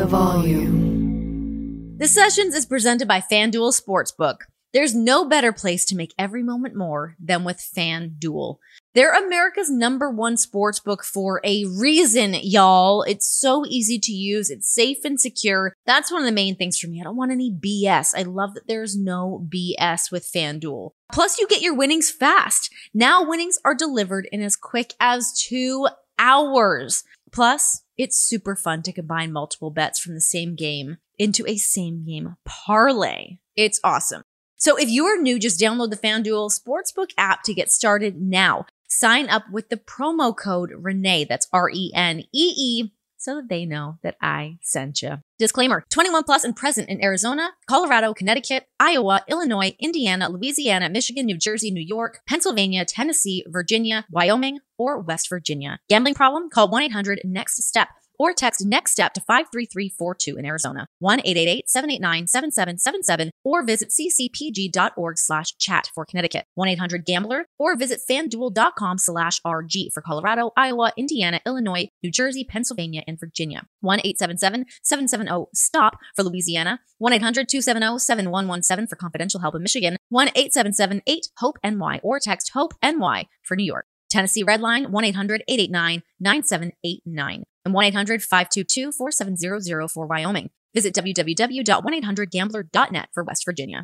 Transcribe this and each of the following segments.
the volume. The Sessions is presented by FanDuel Sportsbook. There's no better place to make every moment more than with FanDuel. They're America's number one sportsbook for a reason, y'all. It's so easy to use. It's safe and secure. That's one of the main things for me. I don't want any BS. I love that there's no BS with FanDuel. Plus, you get your winnings fast. Now winnings are delivered in as quick as two hours. Plus, it's super fun to combine multiple bets from the same game into a same game parlay. It's awesome. So if you are new, just download the FanDuel Sportsbook app to get started now. Sign up with the promo code Renee, that's R E N E E, so that they know that I sent you. Disclaimer 21 plus and present in Arizona, Colorado, Connecticut, Iowa, Illinois, Indiana, Louisiana, Michigan, New Jersey, New York, Pennsylvania, Tennessee, Virginia, Wyoming, or West Virginia. Gambling problem? Call 1 800 NEXT STEP or text next step to 53342 in Arizona, 1-888-789-7777 or visit ccpg.org slash chat for Connecticut, 1-800-GAMBLER or visit fanduel.com slash RG for Colorado, Iowa, Indiana, Illinois, New Jersey, Pennsylvania, and Virginia, 1-877-770-STOP for Louisiana, 1-800-270-7117 for confidential help in Michigan, 1-877-8-HOPE-NY or text HOPE-NY for New York. Tennessee Redline 1 800 889 9789 and 1 800 522 4700 for Wyoming. Visit www.1800gambler.net for West Virginia.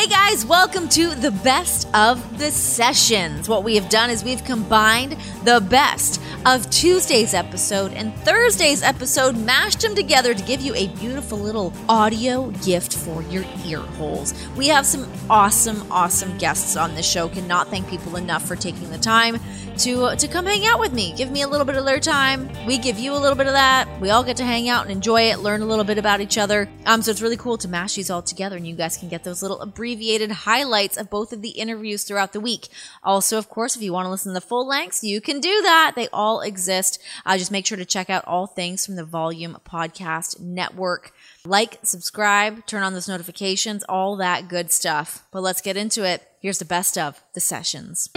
Hey guys, welcome to the best of the sessions. What we have done is we've combined the best of Tuesday's episode and Thursday's episode, mashed them together to give you a beautiful little audio gift for your ear holes. We have some awesome, awesome guests on the show. Cannot thank people enough for taking the time to to come hang out with me. Give me a little bit of their time. We give you a little bit of that. We all get to hang out and enjoy it, learn a little bit about each other. Um, so it's really cool to mash these all together, and you guys can get those little abbreviated highlights of both of the interviews throughout the week. Also, of course, if you want to listen to the full lengths, you can do that. They all exist. Uh, just make sure to check out all things from the Volume Podcast Network. Like, subscribe, turn on those notifications, all that good stuff. But let's get into it. Here's the best of the sessions.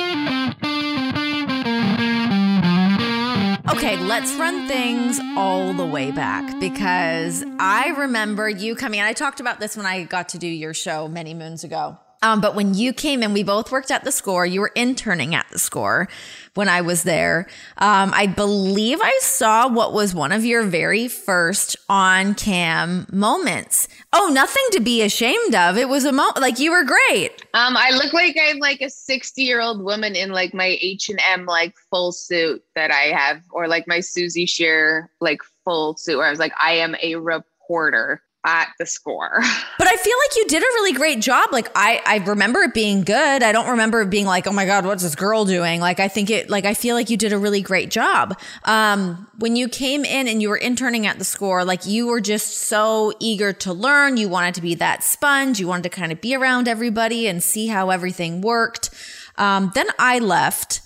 Okay, let's run things all the way back because I remember you coming. I talked about this when I got to do your show many moons ago. Um, but when you came in, we both worked at the score. You were interning at the score when I was there. Um, I believe I saw what was one of your very first on cam moments. Oh, nothing to be ashamed of. It was a moment like you were great. Um, I look like I'm like a 60 year old woman in like my H and M like full suit that I have, or like my Suzy Shier like full suit where I was like, I am a reporter at the score. But I feel like you did a really great job. Like I, I remember it being good. I don't remember it being like, oh my God, what's this girl doing? Like I think it like I feel like you did a really great job. Um, when you came in and you were interning at the score, like you were just so eager to learn. You wanted to be that sponge. You wanted to kind of be around everybody and see how everything worked. Um, then I left.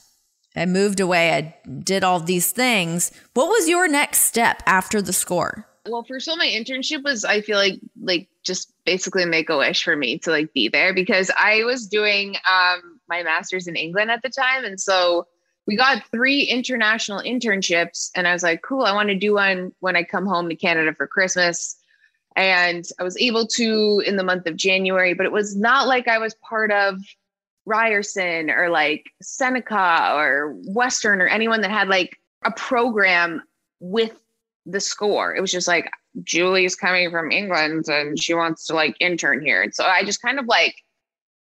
I moved away. I did all these things. What was your next step after the score? Well first of all my internship was i feel like like just basically make a wish for me to like be there because i was doing um my master's in england at the time. And so we got three international internships and i was like cool i want to do one when i come home to canada for christmas. And i was able to in the month of january but it was not like i was part of ryerson or like seneca or western or anyone that had like a program with the score. It was just like Julie's coming from England and she wants to like intern here. And so I just kind of like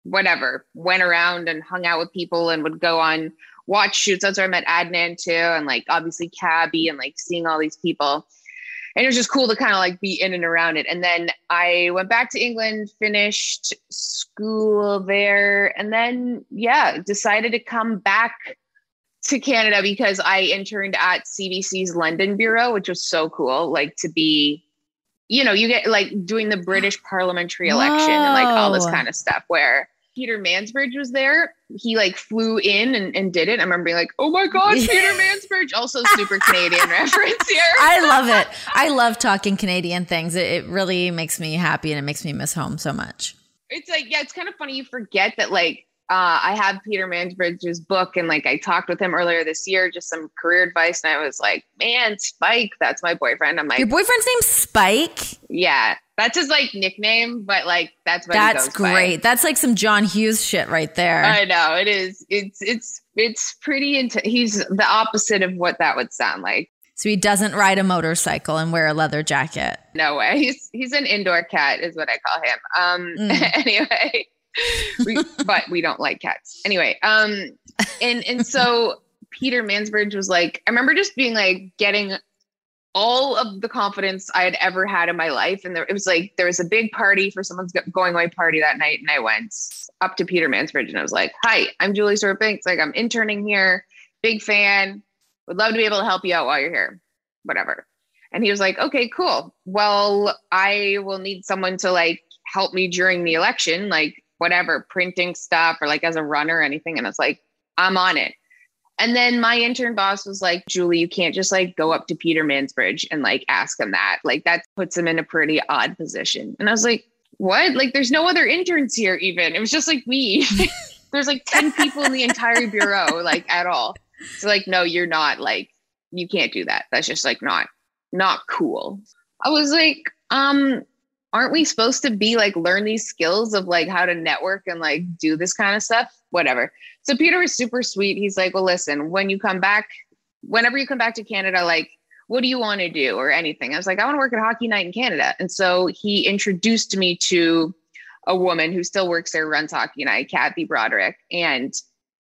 whatever went around and hung out with people and would go on watch shoots. That's where I met Adnan too, and like obviously Cabbie and like seeing all these people. And it was just cool to kind of like be in and around it. And then I went back to England, finished school there, and then yeah, decided to come back to Canada because I interned at CBC's London bureau, which was so cool. Like to be, you know, you get like doing the British parliamentary election and like all this kind of stuff where Peter Mansbridge was there. He like flew in and, and did it. I remember being like, oh my God, Peter Mansbridge. Also super Canadian reference here. I love it. I love talking Canadian things. It, it really makes me happy and it makes me miss home so much. It's like, yeah, it's kind of funny. You forget that like uh, I have Peter Mansbridge's book, and like I talked with him earlier this year, just some career advice, and I was like, "Man, Spike, that's my boyfriend." I'm like, Your boyfriend's name's Spike? "Yeah, that's his like nickname, but like that's what he That's goes by. great. That's like some John Hughes shit right there. I know it is. It's it's it's pretty. Int- he's the opposite of what that would sound like. so he doesn't ride a motorcycle and wear a leather jacket. No way. He's he's an indoor cat, is what I call him. Um. Mm. anyway, we, but we don't like cats. Anyway. Um. And and so Peter Mansbridge was like, I remember just being like getting all of the confidence I had ever had in my life, and there it was like there was a big party for someone's going away party that night, and I went up to Peter Mansbridge and I was like, "Hi, I'm Julie Stewart Binks. Like I'm interning here. Big fan. Would love to be able to help you out while you're here. Whatever." And he was like, okay, cool. Well, I will need someone to like help me during the election, like whatever, printing stuff or like as a runner or anything. And I was like, I'm on it. And then my intern boss was like, Julie, you can't just like go up to Peter Mansbridge and like ask him that. Like that puts him in a pretty odd position. And I was like, what? Like there's no other interns here, even. It was just like me. there's like 10 people in the entire bureau, like at all. So like, no, you're not like, you can't do that. That's just like not not cool. I was like, um, aren't we supposed to be like learn these skills of like how to network and like do this kind of stuff? Whatever. So Peter was super sweet. He's like, well, listen, when you come back, whenever you come back to Canada, like, what do you want to do or anything? I was like, I want to work at Hockey Night in Canada. And so he introduced me to a woman who still works there, runs Hockey Night, Kathy Broderick. And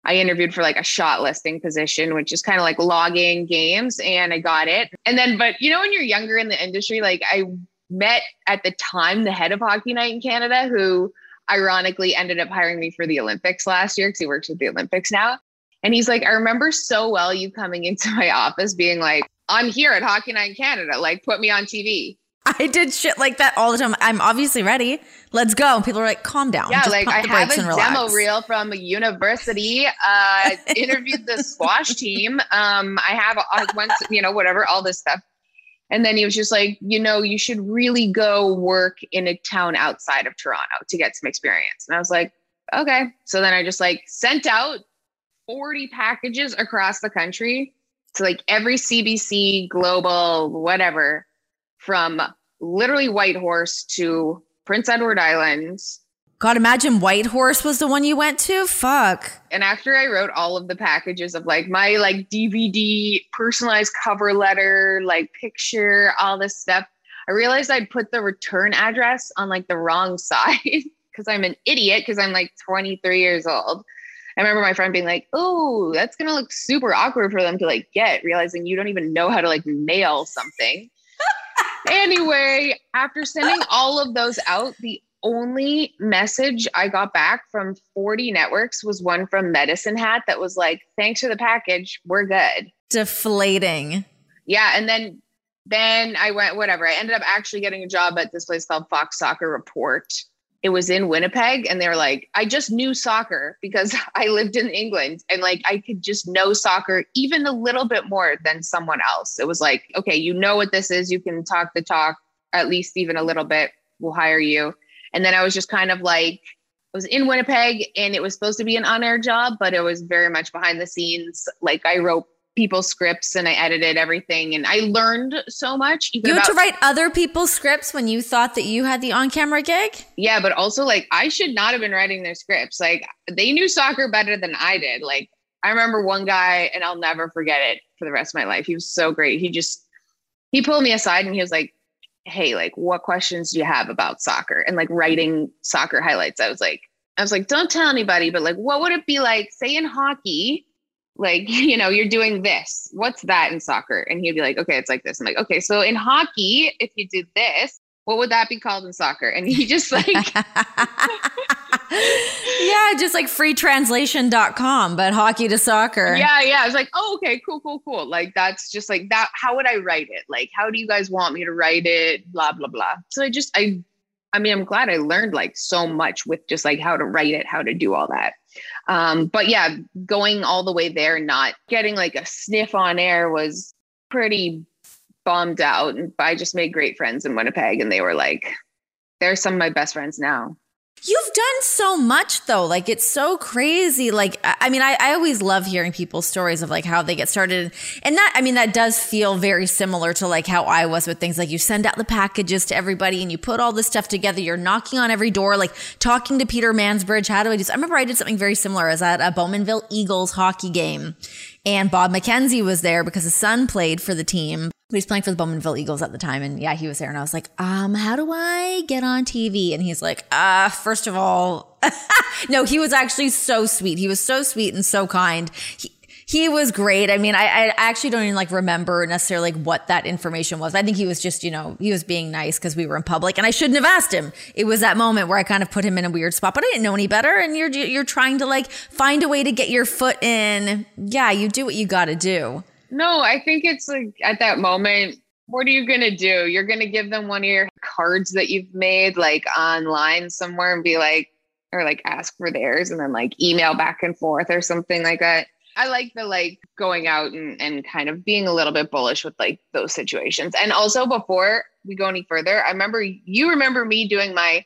I interviewed for like a shot listing position, which is kind of like logging games, and I got it. And then, but you know, when you're younger in the industry, like I met at the time the head of Hockey Night in Canada, who ironically ended up hiring me for the Olympics last year because he works with the Olympics now. And he's like, I remember so well you coming into my office being like, I'm here at Hockey Night in Canada, like put me on TV. I did shit like that all the time. I'm obviously ready. Let's go. And people are like, calm down. Yeah, Just like I have a demo reel from a university. Uh, interviewed the squash team. Um, I have went, to, you know, whatever, all this stuff. And then he was just like, you know, you should really go work in a town outside of Toronto to get some experience. And I was like, okay. So then I just like sent out 40 packages across the country to like every CBC, global, whatever, from literally Whitehorse to Prince Edward Islands. God, imagine Whitehorse was the one you went to. Fuck. And after I wrote all of the packages of like my like DVD personalized cover letter, like picture, all this stuff, I realized I'd put the return address on like the wrong side because I'm an idiot because I'm like 23 years old. I remember my friend being like, "Oh, that's gonna look super awkward for them to like get," realizing you don't even know how to like mail something. anyway, after sending all of those out, the only message I got back from 40 networks was one from Medicine Hat that was like, "Thanks for the package, we're good." Deflating. Yeah, and then then I went whatever. I ended up actually getting a job at this place called Fox Soccer Report. It was in Winnipeg and they were like, I just knew soccer because I lived in England and like I could just know soccer even a little bit more than someone else. It was like, okay, you know what this is, you can talk the talk at least even a little bit. We'll hire you. And then I was just kind of like I was in Winnipeg and it was supposed to be an on-air job, but it was very much behind the scenes. Like I wrote people's scripts and I edited everything and I learned so much. You had about, to write other people's scripts when you thought that you had the on camera gig? yeah, but also like I should not have been writing their scripts. Like they knew soccer better than I did. Like I remember one guy and I'll never forget it for the rest of my life. He was so great. He just he pulled me aside and he was like, Hey, like what questions do you have about soccer? And like writing soccer highlights. I was like, I was like, don't tell anybody, but like what would it be like, say in hockey? like you know you're doing this what's that in soccer and he'd be like okay it's like this i'm like okay so in hockey if you do this what would that be called in soccer? And he just like yeah, just like freetranslation.com, but hockey to soccer. yeah yeah. I was like oh okay cool cool cool. Like that's just like that how would i write it? Like how do you guys want me to write it? Blah blah blah. So i just i i mean i'm glad i learned like so much with just like how to write it how to do all that. Um but yeah going all the way there not getting like a sniff on air was pretty bummed out and i just made great friends in winnipeg and they were like they're some of my best friends now You've done so much though. Like it's so crazy. Like, I mean, I, I always love hearing people's stories of like how they get started. And that, I mean, that does feel very similar to like how I was with things like you send out the packages to everybody and you put all this stuff together. You're knocking on every door, like talking to Peter Mansbridge. How do I do this? I remember I did something very similar. I was at a Bowmanville Eagles hockey game and Bob McKenzie was there because his son played for the team. He was playing for the Bowmanville Eagles at the time. And yeah, he was there. And I was like, um, how do I get on TV? And he's like, uh, first of all, no, he was actually so sweet. He was so sweet and so kind. He, he was great. I mean, I, I actually don't even like remember necessarily like what that information was. I think he was just, you know, he was being nice because we were in public and I shouldn't have asked him. It was that moment where I kind of put him in a weird spot, but I didn't know any better. And you're, you're trying to like find a way to get your foot in. Yeah, you do what you got to do. No, I think it's like at that moment, what are you going to do? You're going to give them one of your cards that you've made like online somewhere and be like, or like ask for theirs and then like email back and forth or something like that. I like the like going out and, and kind of being a little bit bullish with like those situations. And also before we go any further, I remember you remember me doing my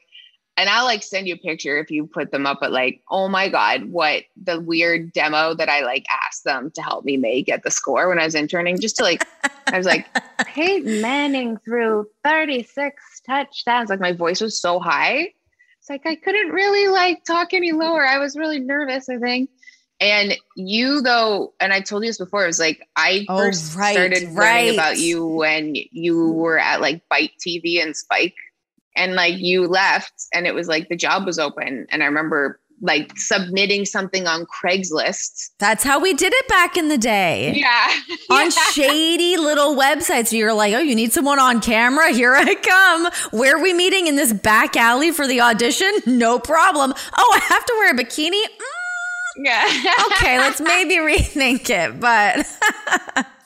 and I'll like send you a picture if you put them up, but like, oh my God, what the weird demo that I like asked them to help me make at the score when I was interning, just to like, I was like, Peyton Manning threw 36 touchdowns. Like my voice was so high. It's like I couldn't really like talk any lower. I was really nervous, I think. And you though, and I told you this before, it was like I oh, first right, started learning right. about you when you were at like Bite TV and Spike and like you left and it was like the job was open and i remember like submitting something on Craigslist. That's how we did it back in the day. Yeah. on shady little websites. You're like, oh, you need someone on camera? Here I come. Where are we meeting in this back alley for the audition? No problem. Oh, I have to wear a bikini? Mm. Yeah. okay, let's maybe rethink it, but.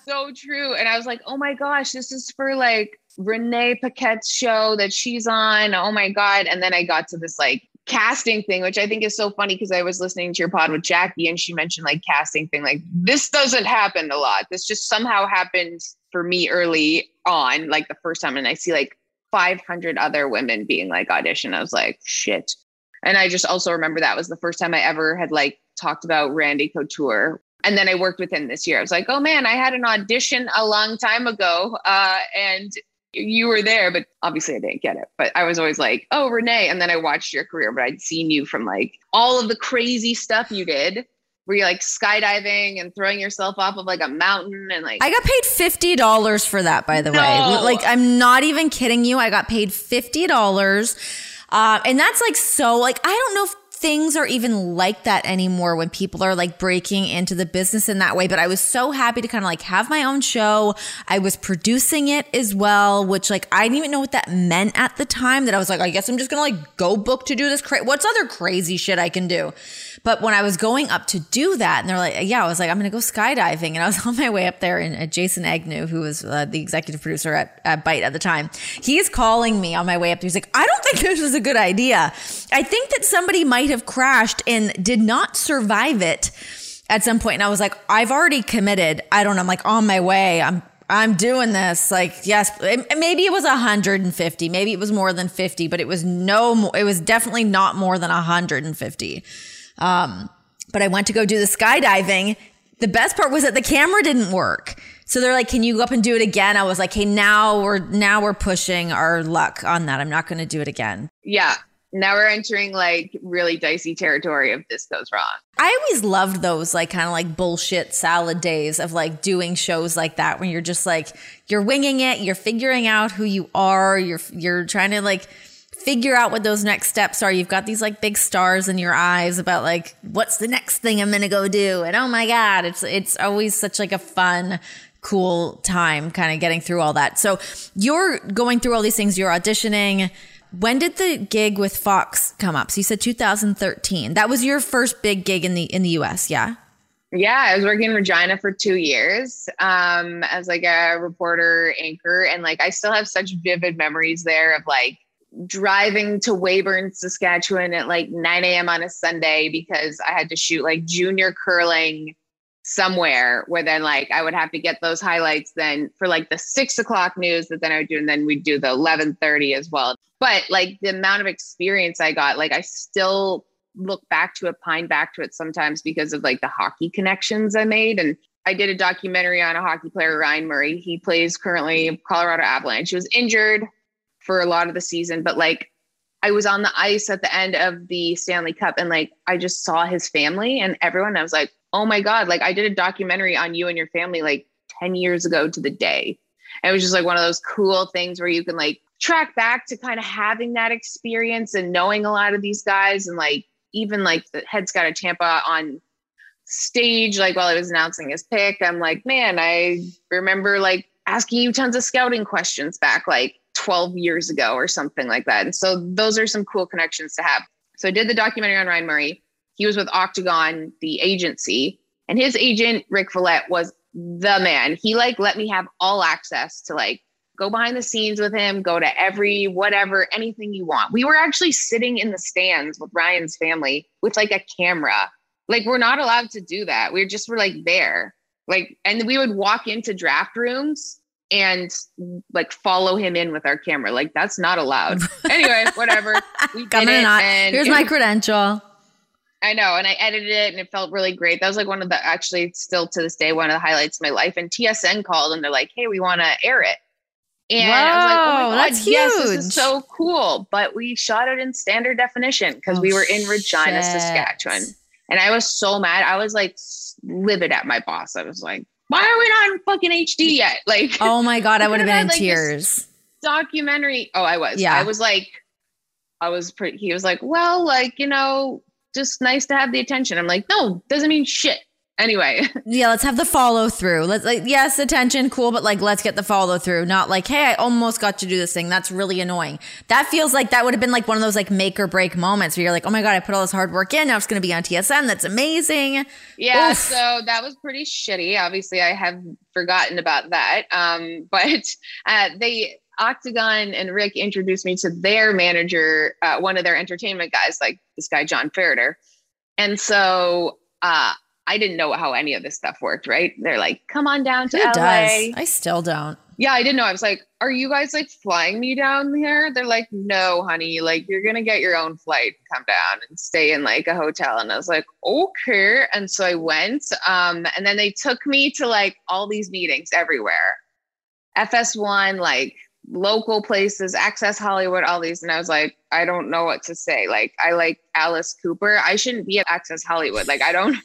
so true. And I was like, oh my gosh, this is for like Renee Paquette's show that she's on. Oh my God. And then I got to this like casting thing, which I think is so funny because I was listening to your pod with Jackie and she mentioned like casting thing. Like this doesn't happen a lot. This just somehow happened for me early on, like the first time. And I see like 500 other women being like audition. I was like, shit. And I just also remember that was the first time I ever had like talked about Randy Couture. And then I worked with him this year. I was like, oh man, I had an audition a long time ago. Uh, and you were there, but obviously I didn't get it. But I was always like, oh, Renee. And then I watched your career, but I'd seen you from like all of the crazy stuff you did where you're like skydiving and throwing yourself off of like a mountain and like I got paid fifty dollars for that, by the no. way. Like I'm not even kidding you. I got paid fifty dollars. Uh, and that's like so like I don't know if things are even like that anymore when people are like breaking into the business in that way. But I was so happy to kind of like have my own show. I was producing it as well, which like I didn't even know what that meant at the time that I was like, I guess I'm just going to like go book to do this. Cra- What's other crazy shit I can do? But when I was going up to do that, and they're like, yeah, I was like, I'm going to go skydiving. And I was on my way up there, and uh, Jason Agnew, who was uh, the executive producer at, at Bite at the time, he's calling me on my way up. He's like, I don't think this is a good idea. I think that somebody might have crashed and did not survive it at some point. And I was like, I've already committed. I don't know. I'm like on my way. I'm I'm doing this. Like, yes, maybe it was 150, maybe it was more than 50, but it was no more, it was definitely not more than 150. Um, but I went to go do the skydiving. The best part was that the camera didn't work. So they're like, "Can you go up and do it again?" I was like, "Hey, now we're now we're pushing our luck on that. I'm not going to do it again." Yeah. Now we're entering like really dicey territory if this goes wrong. I always loved those like kind of like bullshit salad days of like doing shows like that when you're just like you're winging it, you're figuring out who you are, you're you're trying to like figure out what those next steps are. You've got these like big stars in your eyes about like what's the next thing I'm going to go do. And oh my god, it's it's always such like a fun cool time kind of getting through all that. So you're going through all these things, you're auditioning. When did the gig with Fox come up? So you said 2013. That was your first big gig in the in the US, yeah? Yeah, I was working in Regina for two years um, as like a reporter anchor, and like I still have such vivid memories there of like driving to Weyburn, Saskatchewan at like 9 a.m. on a Sunday because I had to shoot like junior curling somewhere where then like I would have to get those highlights then for like the six o'clock news that then I would do, and then we'd do the eleven thirty as well. But like the amount of experience I got, like I still look back to it, pine back to it sometimes because of like the hockey connections I made. And I did a documentary on a hockey player, Ryan Murray. He plays currently Colorado Avalanche. He was injured for a lot of the season, but like I was on the ice at the end of the Stanley Cup and like I just saw his family and everyone. I was like, oh my God, like I did a documentary on you and your family like 10 years ago to the day. And it was just like one of those cool things where you can like track back to kind of having that experience and knowing a lot of these guys and like even like the head scout of Tampa on stage, like while I was announcing his pick, I'm like, man, I remember like asking you tons of scouting questions back like 12 years ago or something like that. And so those are some cool connections to have. So I did the documentary on Ryan Murray. He was with Octagon, the agency, and his agent, Rick Vallette, was the man. He like let me have all access to like go behind the scenes with him, go to every whatever, anything you want. We were actually sitting in the stands with Ryan's family with like a camera. Like we're not allowed to do that. We just were like there. Like, and we would walk into draft rooms and like follow him in with our camera. Like that's not allowed. anyway, whatever. We did it. And Here's my credential. I know, and I edited it, and it felt really great. That was like one of the actually still to this day one of the highlights of my life. And TSN called, and they're like, "Hey, we want to air it." And Whoa, I was like, "Oh my god, that's yes, huge. this is so cool!" But we shot it in standard definition because oh, we were in Regina, shit. Saskatchewan, and I was so mad. I was like livid at my boss. I was like, "Why are we not in fucking HD yet?" Like, oh my god, I would have been in like, tears. Documentary. Oh, I was. Yeah, I was like, I was pretty. He was like, "Well, like you know." just nice to have the attention. I'm like, no, doesn't mean shit. Anyway. Yeah, let's have the follow through. Let's like yes, attention, cool, but like let's get the follow through. Not like, hey, I almost got to do this thing. That's really annoying. That feels like that would have been like one of those like make or break moments where you're like, oh my god, I put all this hard work in. Now it's gonna be on TSN. That's amazing. Yeah, Oof. so that was pretty shitty. Obviously, I have forgotten about that. Um, but uh, they Octagon and Rick introduced me to their manager, uh, one of their entertainment guys, like this guy, John Ferriter. And so uh, I didn't know how any of this stuff worked, right? They're like, come on down to Who LA. Does? I still don't. Yeah, I didn't know. I was like, are you guys like flying me down here? They're like, no, honey, like you're going to get your own flight, come down and stay in like a hotel. And I was like, okay. And so I went. Um, and then they took me to like all these meetings everywhere. FS1, like local places, Access Hollywood, all these. And I was like, I don't know what to say. Like, I like Alice Cooper. I shouldn't be at Access Hollywood. Like, I don't.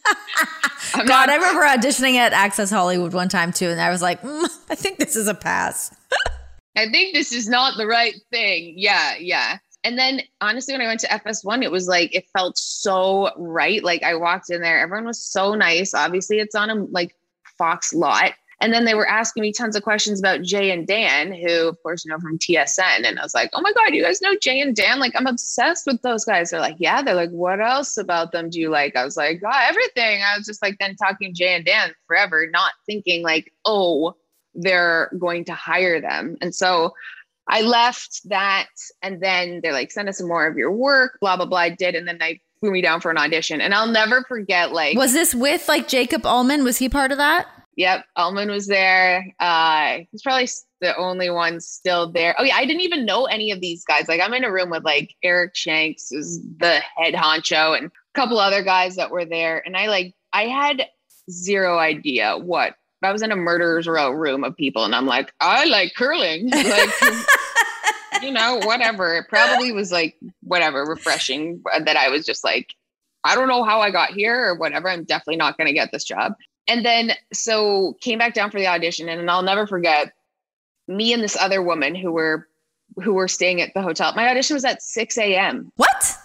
God, not- I remember auditioning at Access Hollywood one time too. And I was like, mm, I think this is a pass. I think this is not the right thing. Yeah, yeah. And then honestly, when I went to FS1, it was like, it felt so right. Like, I walked in there, everyone was so nice. Obviously, it's on a like Fox lot and then they were asking me tons of questions about Jay and Dan, who, of course, you know from TSN. And I was like, oh my God, you guys know Jay and Dan? Like, I'm obsessed with those guys. They're like, yeah. They're like, what else about them do you like? I was like, oh, everything. I was just like, then talking Jay and Dan forever, not thinking like, oh, they're going to hire them. And so I left that. And then they're like, send us some more of your work, blah, blah, blah. I did. And then they flew me down for an audition. And I'll never forget, like, was this with like Jacob Ullman? Was he part of that? Yep, Ullman was there. Uh, he's probably the only one still there. Oh yeah, I didn't even know any of these guys. Like I'm in a room with like Eric Shanks, who's the head honcho, and a couple other guys that were there. And I like I had zero idea what I was in a murderer's row room of people, and I'm like, I like curling. Like you know, whatever. It probably was like whatever, refreshing that I was just like, I don't know how I got here or whatever. I'm definitely not gonna get this job and then so came back down for the audition and and I'll never forget me and this other woman who were who were staying at the hotel. My audition was at 6 a.m. What?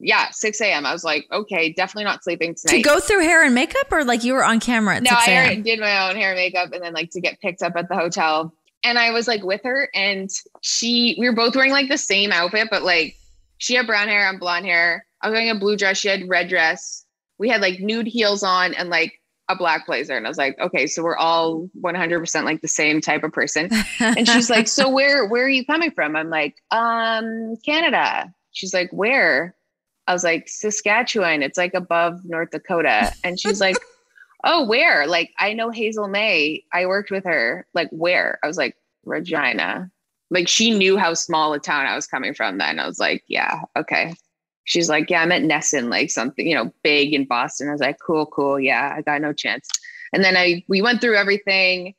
Yeah, 6 a.m. I was like, okay, definitely not sleeping tonight. To go through hair and makeup or like you were on camera no, I did my own hair and makeup and then like to get picked up at the hotel. And I was like with her and she we were both wearing like the same outfit, but like she had brown hair, I'm blonde hair. I was wearing a blue dress, she had red dress. We had like nude heels on and like a black blazer and i was like okay so we're all 100% like the same type of person and she's like so where where are you coming from i'm like um canada she's like where i was like saskatchewan it's like above north dakota and she's like oh, where? Like, I know Hazel Mae. I worked with her. Like, where? I was like, Regina. Like, she knew how small a town I was coming from then. I was like, yeah, okay. She's like, yeah, I'm at NESN, like something, you know, big in Boston. I was like, cool, cool. Yeah, I got no chance. And then I, we went through everything.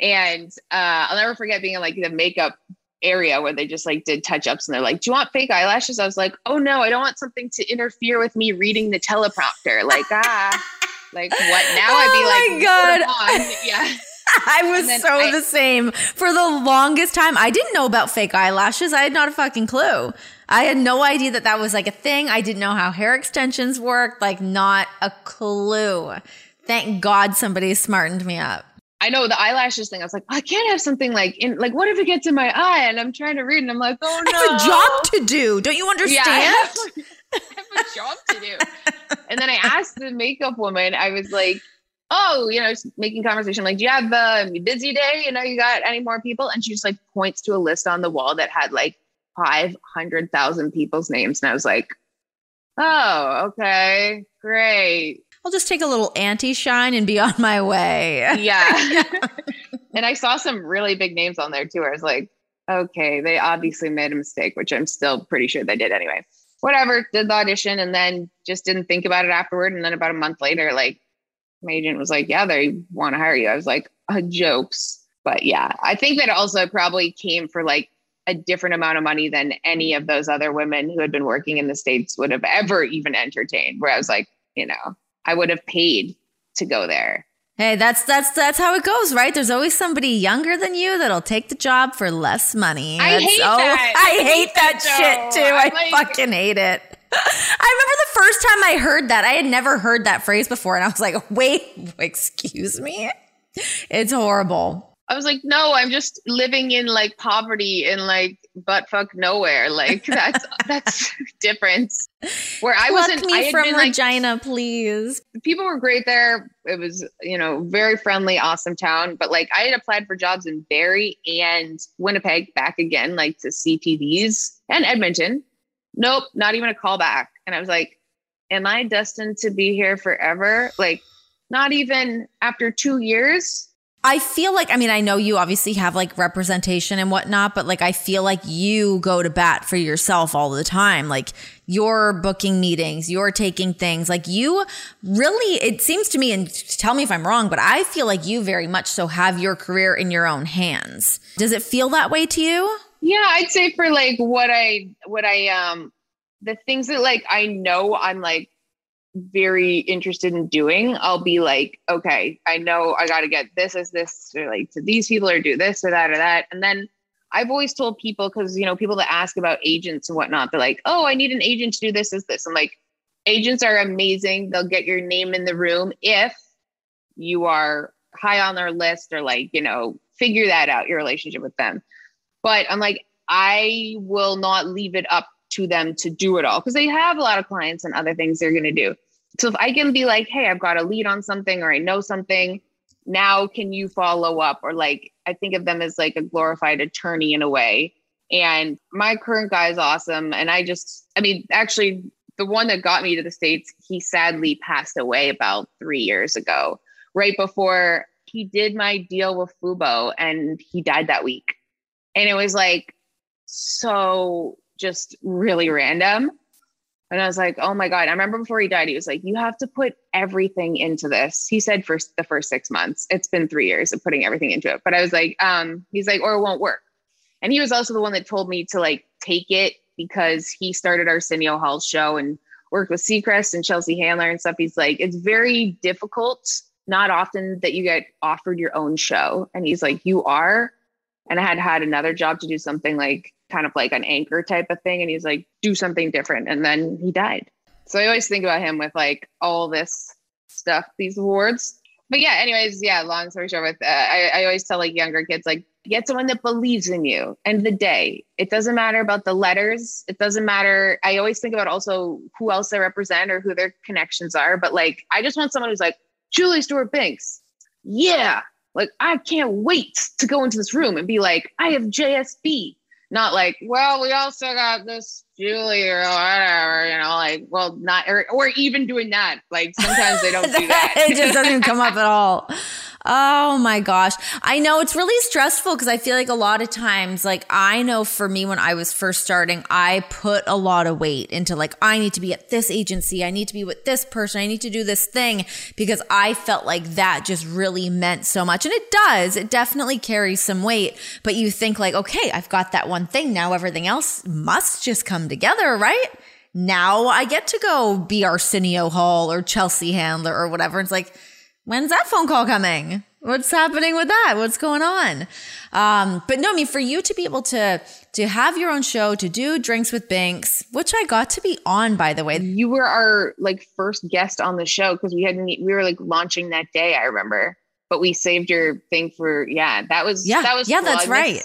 And uh, I'll never forget being in like the makeup area where they just like did touch ups and they're like, Do you want fake eyelashes? I was like, Oh no, I don't want something to interfere with me reading the teleprompter. Like, ah, like what now? Oh I'd be like, God. "Put 'em on." Yeah. I was so I- the same for the longest time. I didn't know about fake eyelashes. I had not a fucking clue. I had no idea that that was like a thing. I didn't know how hair extensions worked. Like, not a clue. Thank God somebody smartened me up. I know the eyelashes thing. I was like, I can't have something like in like what if it gets in my eye and I'm trying to read and I'm like, oh no. I have a job to do. Don't you Yeah, understand? I have, I have a job to do. and then I asked the makeup woman, I was like, oh, you know, making conversation. Like, do you have a busy day? You know, you got any more people? And she just like points to a list on the wall that had like 500,000 people's names. And I was like, oh, okay, great. I'll just take a little anti shine and be on my way. Yeah. and I saw some really big names on there too. I was like, okay, they obviously made a mistake, which I'm still pretty sure they did anyway. Whatever, did the audition and then just didn't think about it afterward. And then about a month later, like my agent was like, yeah, they want to hire you. I was like, uh, jokes. But yeah, I think that also probably came for like a different amount of money than any of those other women who had been working in the States would have ever even entertained. Where I was like, you know, I would have paid to go there. Hey, that's that's that's how it goes, right? There's always somebody younger than you that'll take the job for less money. I That's- hate oh, that. I I hate hate that, that, shit too. I I'm like- fucking hate it. I remember the first time I heard that. I had never heard that phrase before, and I was like, "Wait, excuse me." It's horrible. I was like, no, I'm just living in like poverty in like butt fuck nowhere. Like that's that's different. Where I Pluck wasn't. I me had from been, like, Regina, please. people were great there. It was, you know, very friendly, awesome town. But like I had applied for jobs in Barrie and Winnipeg back again, like to CTVs and Edmonton. Nope, not even a callback. And I was like, am I destined to be here forever? Like, not even after two years. I feel like, I mean, I know you obviously have like representation and whatnot, but like I feel like you go to bat for yourself all the time. Like you're booking meetings, you're taking things. Like you really, it seems to me, and tell me if I'm wrong, but I feel like you very much so have your career in your own hands. Does it feel that way to you? Yeah, I'd say for like what I what I um the things that like I know I'm like very interested in doing, I'll be like, okay, I know I got to get this as this or like to these people or do this or that or that. And then I've always told people because you know people that ask about agents and whatnot, they're like, oh, I need an agent to do this, is this. I'm like, agents are amazing. They'll get your name in the room if you are high on their list or like you know figure that out your relationship with them. But I'm like, I will not leave it up to them to do it all because they have a lot of clients and other things they're going to do. So if I can be like, hey, I've got a lead on something or I know something, now can you follow up? Or like, I think of them as like a glorified attorney in a way. And my current guy is awesome. And I just, I mean, actually, the one that got me to the States, he sadly passed away about three years ago, right before he did my deal with Fubo and he died that week. And it was like so just really random. And I was like, oh my God. I remember before he died, he was like, you have to put everything into this. He said for the first six months. It's been three years of putting everything into it. But I was like, um, he's like, or it won't work. And he was also the one that told me to like take it because he started Arsenio Hall's show and worked with Seacrest and Chelsea Handler and stuff. He's like, it's very difficult, not often that you get offered your own show. And he's like, you are. And I had had another job to do something like kind of like an anchor type of thing. And he's like, do something different. And then he died. So I always think about him with like all this stuff, these awards. But yeah, anyways, yeah, long story short, with uh, I, I always tell like younger kids, like, get someone that believes in you. Of the day, it doesn't matter about the letters. It doesn't matter. I always think about also who else they represent or who their connections are. But like, I just want someone who's like, Julie Stewart Binks. Yeah. Like, I can't wait to go into this room and be like, I have JSB. not like, well, we also got this Julie or whatever, you know, like, well, not, or, or even doing that. Like sometimes they don't do that. it just doesn't come up at all. Oh my gosh. I know it's really stressful because I feel like a lot of times, like, I know for me when I was first starting, I put a lot of weight into like, I need to be at this agency. I need to be with this person. I need to do this thing because I felt like that just really meant so much. And it does. It definitely carries some weight. But you think, like, okay, I've got that one thing. Now everything else must just come together, right? Now I get to go be Arsenio Hall or Chelsea Handler or whatever. It's like, when's that phone call coming? What's happening with that? What's going on? Um, but no, I mean, for you to be able to to have your own show, to do drinks with Binks, which I got to be on, by the way. You were our like first guest on the show because we hadn't we were like launching that day. I remember, but we saved your thing for yeah. That was yeah, that was yeah, that's right.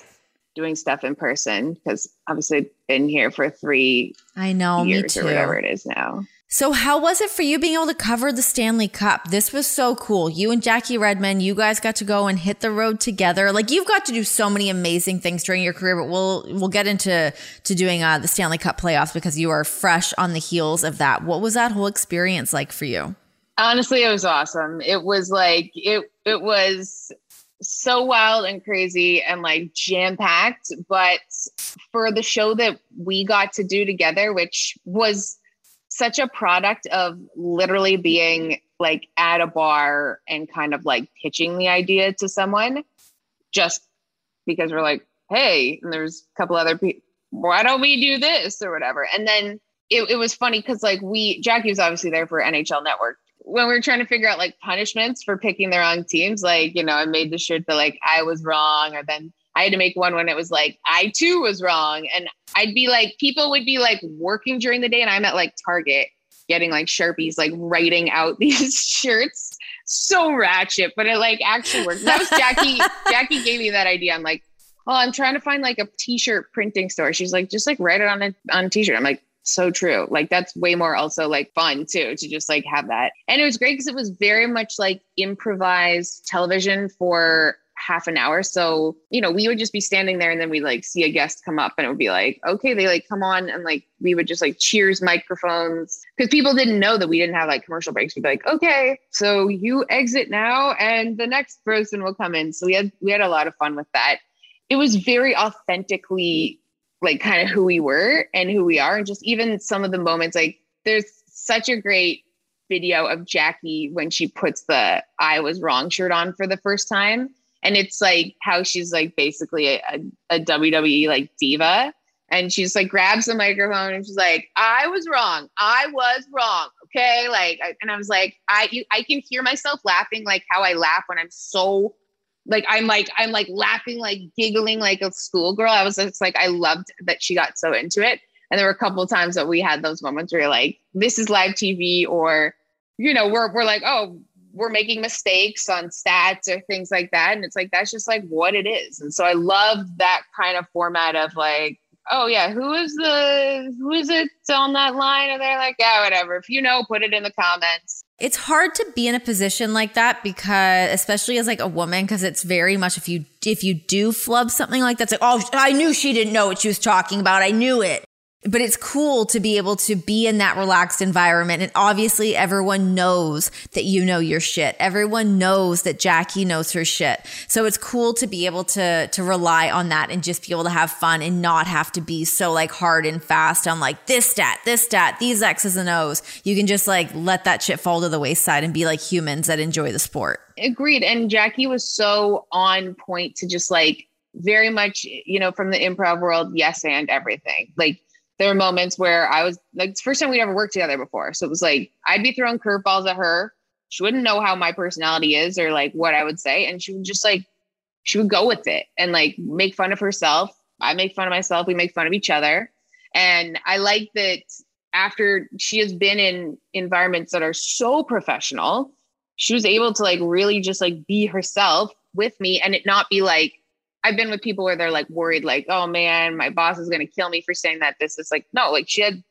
Doing stuff in person because obviously been here for three I know years me or whatever it is now. So how was it for you being able to cover the Stanley Cup? This was so cool. You and Jackie Redmond, you guys got to go and hit the road together. Like you've got to do so many amazing things during your career, but we'll we'll get into to doing uh, the Stanley Cup playoffs because you are fresh on the heels of that. What was that whole experience like for you? Honestly, it was awesome. It was like it it was so wild and crazy and like jam packed, but for the show that we got to do together, which was such a product of literally being like at a bar and kind of like pitching the idea to someone just because we're like, hey, and there's a couple other people, why don't we do this or whatever? And then it, it was funny because like we, Jackie was obviously there for NHL Network. When we were trying to figure out like punishments for picking the wrong teams, like, you know, I made the shirt that like I was wrong or then I had to make one when it was like I too was wrong. And I'd be like, people would be like working during the day, and I'm at like Target getting like Sharpies, like writing out these shirts. So ratchet, but it like actually worked. That was Jackie. Jackie gave me that idea. I'm like, oh, I'm trying to find like a t-shirt printing store. She's like, just like write it on a on a t-shirt. I'm like, so true. Like that's way more also like fun too to just like have that. And it was great because it was very much like improvised television for half an hour. So, you know, we would just be standing there and then we like see a guest come up and it would be like, okay, they like come on and like we would just like cheers microphones because people didn't know that we didn't have like commercial breaks. We'd be like, okay, so you exit now and the next person will come in. So we had we had a lot of fun with that. It was very authentically like kind of who we were and who we are. And just even some of the moments, like there's such a great video of Jackie when she puts the I was wrong shirt on for the first time and it's like how she's like basically a, a, WWE like diva. And she's like grabs the microphone and she's like, "I was wrong. I was wrong." Okay, like, and I was like, I you, I can hear myself laughing like how I laugh when I'm so like I'm like I'm like laughing like giggling like a schoolgirl. I was just like I loved that she got so into it. And there were a couple times that we had those moments where like, this is live TV, or you know, we're we're like, oh, we're making mistakes on stats or things like that. And it's like, that's just like what it is. And so I love that kind of format of like, oh yeah, who is the who is it on that line? And they're like, yeah, whatever. If you know, put it in the comments. It's hard to be in a position like that because especially as like a woman, because it's very much if you if you do flub something like that's like, oh, I knew she didn't know what she was talking about. I knew it but it's cool to be able to be in that relaxed environment. And obviously everyone knows that you know your shit. Everyone knows that Jackie knows her shit. So it's cool to be able to, to rely on that and just be able to have fun and not have to be so like hard and fast on like this stat, this stat, these X's and O's. You can just like let that shit fall to the wayside and be like humans that enjoy the sport. Agreed. And Jackie was so on point to just like very much, you know, from the improv world, yes and everything. Like there were moments where I was like, first time we'd ever worked together before. So it was like, I'd be throwing curveballs at her. She wouldn't know how my personality is or like what I would say. And she would just like, she would go with it and like make fun of herself. I make fun of myself. We make fun of each other. And I like that after she has been in environments that are so professional, she was able to like really just like be herself with me and it not be like, I've been with people where they're like worried, like, oh man, my boss is going to kill me for saying that. This is like, no, like she had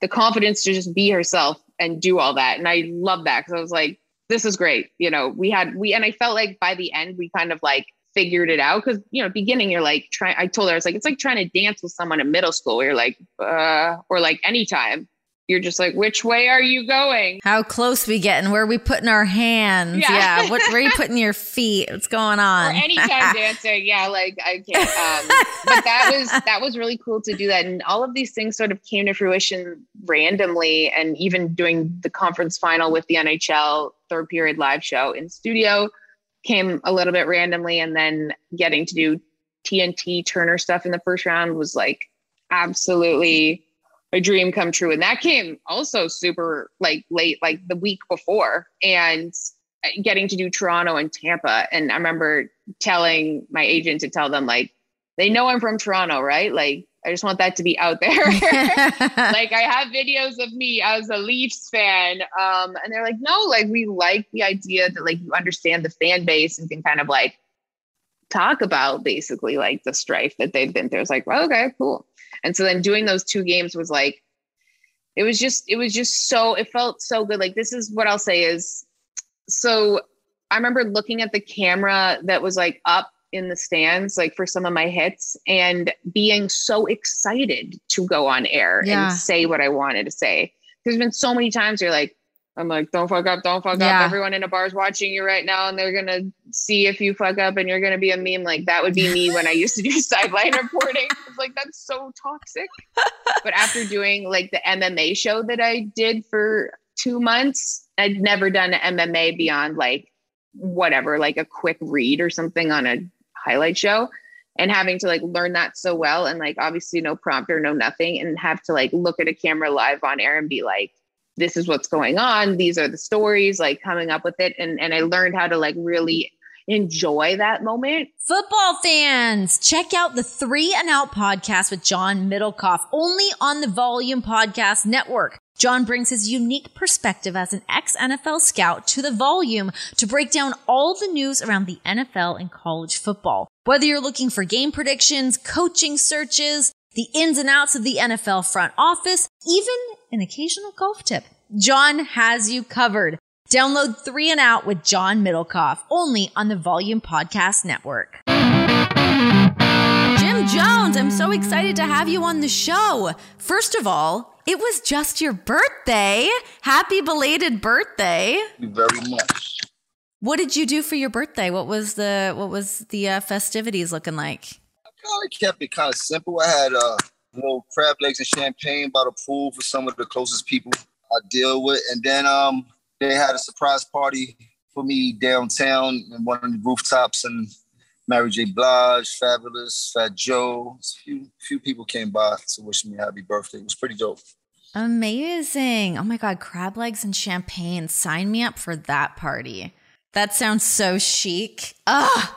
the confidence to just be herself and do all that. And I love that because I was like, this is great. You know, we had, we, and I felt like by the end, we kind of like figured it out because you know beginning you're like trying i told her i was like it's like trying to dance with someone in middle school you're like uh or like anytime you're just like which way are you going How close we getting? Where are we putting our hands? Yeah. Yeah. What, where are you putting your feet? What's going or on? anytime dancing yeah like i can't um but that was that was really cool to do that and all of these things sort of came to fruition randomly and even doing the conference final with the nhl third period live show in studio came a little bit randomly and then getting to do tnt turner stuff in the first round was like absolutely a dream come true and that came also super like late like the week before and getting to do Toronto and Tampa. And I remember telling my agent to tell them like, they know I'm from Toronto, right? Like, I just want that to be out there. like I have videos of me as a Leafs fan. Um, and they're like, no, like we like the idea that like you understand the fan base and can kind of like talk about basically like the strife that they've been through. It's like, well, okay, cool. And so then doing those two games was like, it was just, it was just so, it felt so good. Like this is what I'll say is so I remember looking at the camera that was like up in the stands, like for some of my hits, and being so excited to go on air Yeah. and say what I wanted to say. There's been so many times you're like, I'm like, don't fuck up, don't fuck Yeah. up. Everyone in a bar is watching you right now, and they're gonna see if you fuck up, and you're gonna be a meme. Like that would be me when I used to do sideline reporting. It's like that's so toxic. but after doing like the MMA show that I did for two months, I'd never done an MMA beyond like whatever, like a quick read or something on a highlight show. And having to like learn that so well and like obviously no prompter, no nothing, and have to like look at a camera live on air and be like, this is what's going on. These are the stories, like coming up with it. And and I learned how to like really enjoy that moment. Football fans, check out the Three and Out podcast with John Middlekauff only on the Volume Podcast Network. John brings his unique perspective as an ex NFL scout to the volume to break down all the news around the NFL and college football. Whether you're looking for game predictions, coaching searches, the ins and outs of the NFL front office, even an occasional golf tip, John has you covered. Download Three and Out with John Middlekauff only on the Volume Podcast Network. Jim Jones, I'm so excited to have you on the show. First of all, it was just your birthday. Happy belated birthday. Thank you very much. What did you do for your birthday? What was the what was the uh, festivities looking like? I kind of kept it kind of simple. I had uh, little crab legs and champagne by the pool for some of the closest people I deal with, and then um, they had a surprise party for me downtown in one of the rooftops, and Mary J. Blige, Fabolous, Fat Joe, a few few people came by to wish me a happy birthday. It was pretty dope. Amazing. Oh my god, crab legs and champagne. Sign me up for that party. That sounds so chic. Ugh.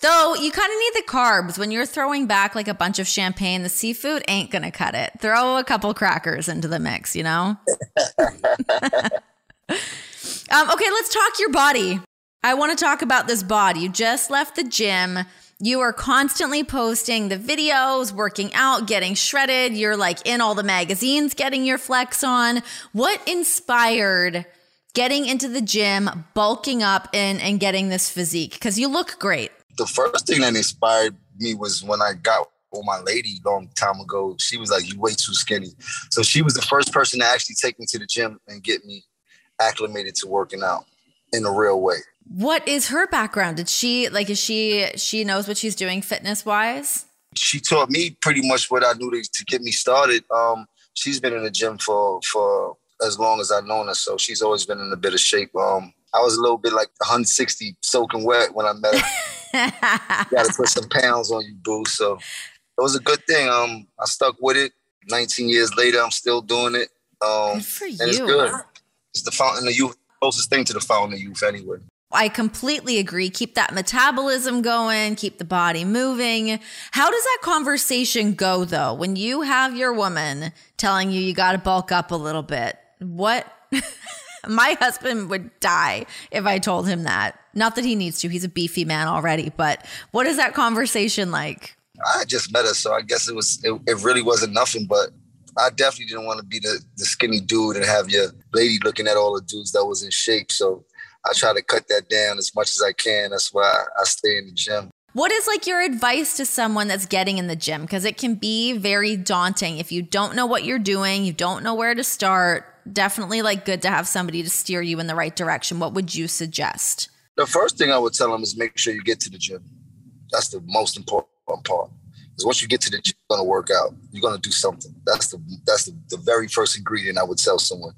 Though you kind of need the carbs when you're throwing back like a bunch of champagne. The seafood ain't gonna cut it. Throw a couple crackers into the mix, you know. um, okay, let's talk your body. I want to talk about this body. You just left the gym. You are constantly posting the videos, working out, getting shredded. You're like in all the magazines getting your flex on. What inspired getting into the gym, bulking up and, and getting this physique? Because you look great. The first thing that inspired me was when I got with my lady long time ago. She was like, "You way too skinny." So she was the first person to actually take me to the gym and get me acclimated to working out in a real way. What is her background? Did she like is she she knows what she's doing fitness wise? She taught me pretty much what I knew to, to get me started. Um, she's been in the gym for for as long as I've known her, so she's always been in a bit of shape. Um, I was a little bit like 160 soaking wet when I met her. got to put some pounds on you, boo. So it was a good thing. Um, I stuck with it. 19 years later, I'm still doing it. Um, Good for and it's you. good. It's the fountain of youth, closest thing to the fountain of youth, anyway. I completely agree. Keep that metabolism going, keep the body moving. How does that conversation go though? When you have your woman telling you you got to bulk up a little bit, what? My husband would die if I told him that. Not that he needs to, he's a beefy man already, but what is that conversation like? I just met her, so I guess it was it, it really wasn't nothing. But I definitely didn't want to be the, the skinny dude and have your lady looking at all the dudes that was in shape. So I try to cut that down as much as I can. That's why I, I stay in the gym. What is like your advice to someone that's getting in the gym? Because it can be very daunting if you don't know what you're doing, you don't know where to start. Definitely like good to have somebody to steer you in the right direction. What would you suggest? The first thing I would tell them is make sure you get to the gym. That's the most important part. Because once you get to the gym, you're gonna work out. You're gonna do something. That's the that's the, the very first ingredient I would tell someone.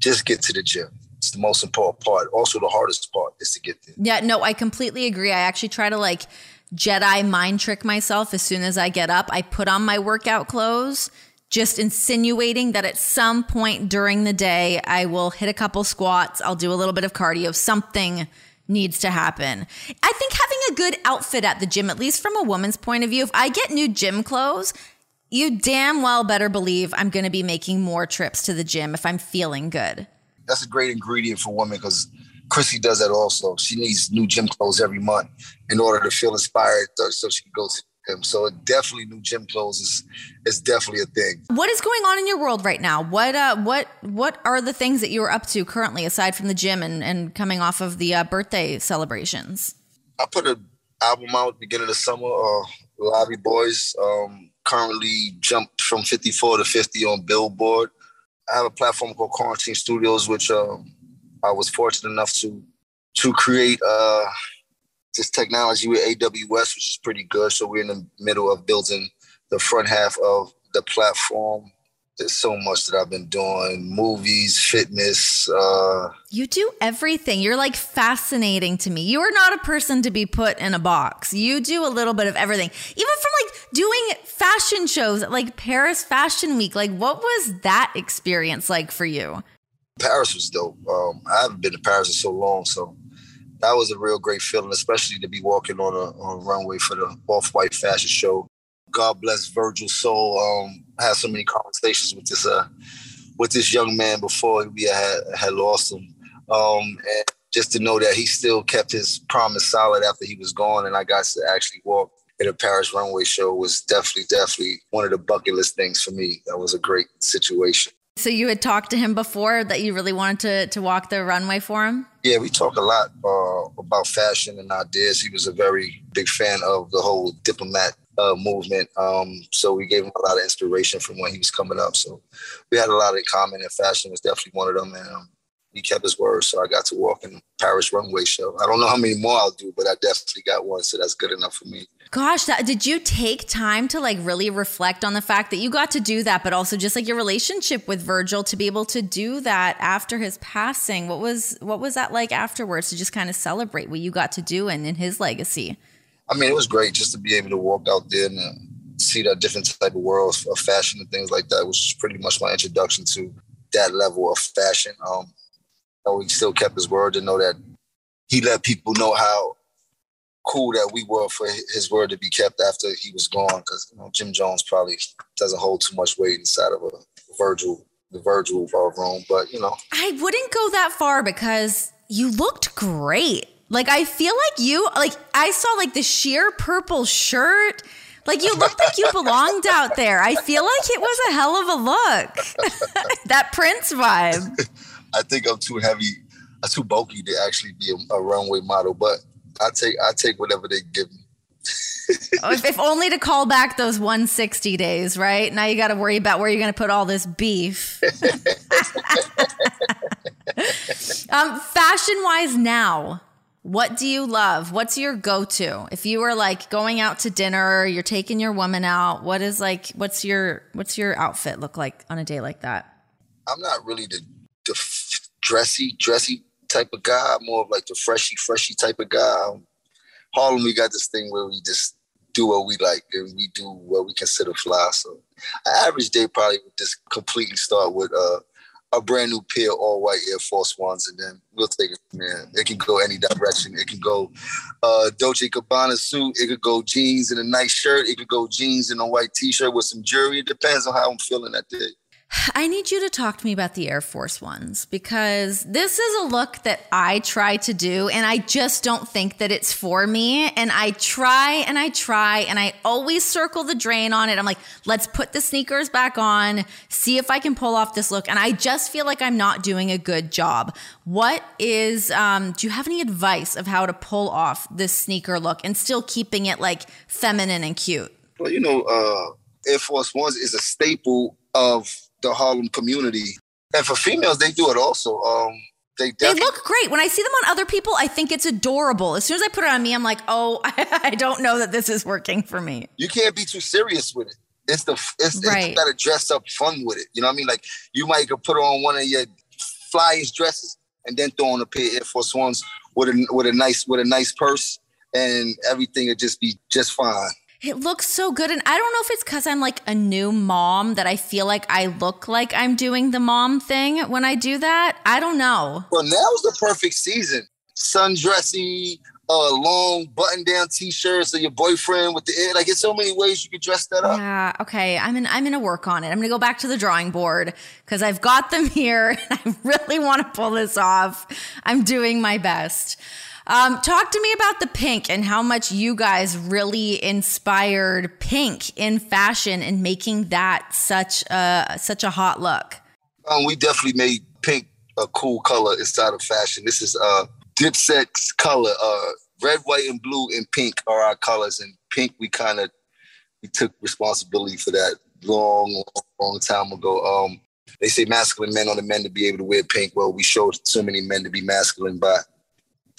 Just get to the gym. It's the most important part. Also, the hardest part is to get there. Yeah, no, I completely agree. I actually try to like Jedi mind trick myself as soon as I get up. I put on my workout clothes, just insinuating that at some point during the day, I will hit a couple squats, I'll do a little bit of cardio, something needs to happen. I think having a good outfit at the gym, at least from a woman's point of view, if I get new gym clothes, you damn well better believe I'm going to be making more trips to the gym if I'm feeling good. That's a great ingredient for women because Chrissy does that also. She needs new gym clothes every month in order to feel inspired so she can go to him. So definitely new gym clothes is is definitely a thing. What is going on in your world right now? What uh what what are the things that you're up to currently aside from the gym and and coming off of the uh, birthday celebrations? I put an album out beginning of summer. Uh, Lobby Boys um, currently jumped from 54 to 50 on Billboard. I have a platform called Quarantine Studios, which um, I was fortunate enough to to create uh, this technology with AWS, which is pretty good. So we're in the middle of building the front half of the platform. There's so much that I've been doing movies, fitness. Uh, you do everything. You're like fascinating to me. You are not a person to be put in a box. You do a little bit of everything, even from like doing fashion shows like Paris Fashion Week. Like, what was that experience like for you? Paris was dope. Um, I haven't been to Paris in so long, so that was a real great feeling, especially to be walking on a, on a runway for the Off White fashion show. God bless Virgil Soul. Um, had so many conversations with this uh, with this young man before we had had lost him, um, and just to know that he still kept his promise solid after he was gone, and I got to actually walk at a Paris runway show was definitely definitely one of the bucket list things for me. That was a great situation. So you had talked to him before that you really wanted to to walk the runway for him? Yeah, we talk a lot uh, about fashion and ideas. He was a very big fan of the whole diplomat uh, movement. Um, so we gave him a lot of inspiration from when he was coming up. So we had a lot in common, and fashion was definitely one of them. And um, he kept his word, so I got to walk in Paris runway show. I don't know how many more I'll do, but I definitely got one, so that's good enough for me. Gosh, that, did you take time to like really reflect on the fact that you got to do that, but also just like your relationship with Virgil to be able to do that after his passing? What was what was that like afterwards to just kind of celebrate what you got to do and in his legacy? I mean, it was great just to be able to walk out there and uh, see that different type of world of fashion and things like that, which was pretty much my introduction to that level of fashion. Um, know, he still kept his word to know that he let people know how cool that we were for his word to be kept after he was gone. Because you know, Jim Jones probably doesn't hold too much weight inside of a Virgil, the Virgil of our room. But you know, I wouldn't go that far because you looked great. Like I feel like you, like I saw like the sheer purple shirt. Like you looked like you belonged out there. I feel like it was a hell of a look. that Prince vibe. I think I'm too heavy, I'm too bulky to actually be a, a runway model. But I take I take whatever they give me. Oh, if, if, only to call back those 160 days, right? Now you got to worry about where you're going to put all this beef. um, fashion wise, now, what do you love? What's your go to? If you were like going out to dinner, you're taking your woman out. What is like? What's your what's your outfit look like on a day like that? I'm not really the the dressy, dressy type of guy, more of like the freshy, freshy type of guy. Um, Harlem, we got this thing where we just do what we like and we do what we consider fly. So, average day probably would just completely start with uh, a brand new pair of all white Air Force Ones, and then we'll take it there. It can go any direction. It can go uh, Dolce Gabbana suit. It could go jeans and a nice shirt. It could go jeans and a white T-shirt with some jewelry. It depends on how I'm feeling that day I need you to talk to me about the Air Force Ones because this is a look that I try to do and I just don't think that it's for me. And I try and I try and I always circle the drain on it. I'm like, let's put the sneakers back on, see if I can pull off this look. And I just feel like I'm not doing a good job. What is, um, do you have any advice of how to pull off this sneaker look and still keeping it like feminine and cute? Well, you know, uh, Air Force Ones is a staple of the Harlem community. And for females, they do it also. Um, they, they look great. When I see them on other people, I think it's adorable. As soon as I put it on me, I'm like, oh, I don't know that this is working for me. You can't be too serious with it. It's the it's, right. it's gotta dress up fun with it. You know what I mean? Like you might could put on one of your flyest dresses and then throw on a pair of Air Force Ones with a with a nice with a nice purse and everything would just be just fine. It looks so good. And I don't know if it's because I'm like a new mom that I feel like I look like I'm doing the mom thing when I do that. I don't know. Well, now's the perfect season. Sundressy, uh, long button down t shirts of your boyfriend with the air. Like, it's so many ways you could dress that up. Yeah. Okay. I'm in, I'm going to work on it. I'm going to go back to the drawing board because I've got them here and I really want to pull this off. I'm doing my best. Um, talk to me about the pink and how much you guys really inspired pink in fashion and making that such a such a hot look. Um, we definitely made pink a cool color inside of fashion. This is uh Dipset's color. Uh, red, white, and blue, and pink are our colors. And pink, we kind of we took responsibility for that long, long, time ago. Um, they say masculine men are the men to be able to wear pink. Well, we showed so many men to be masculine by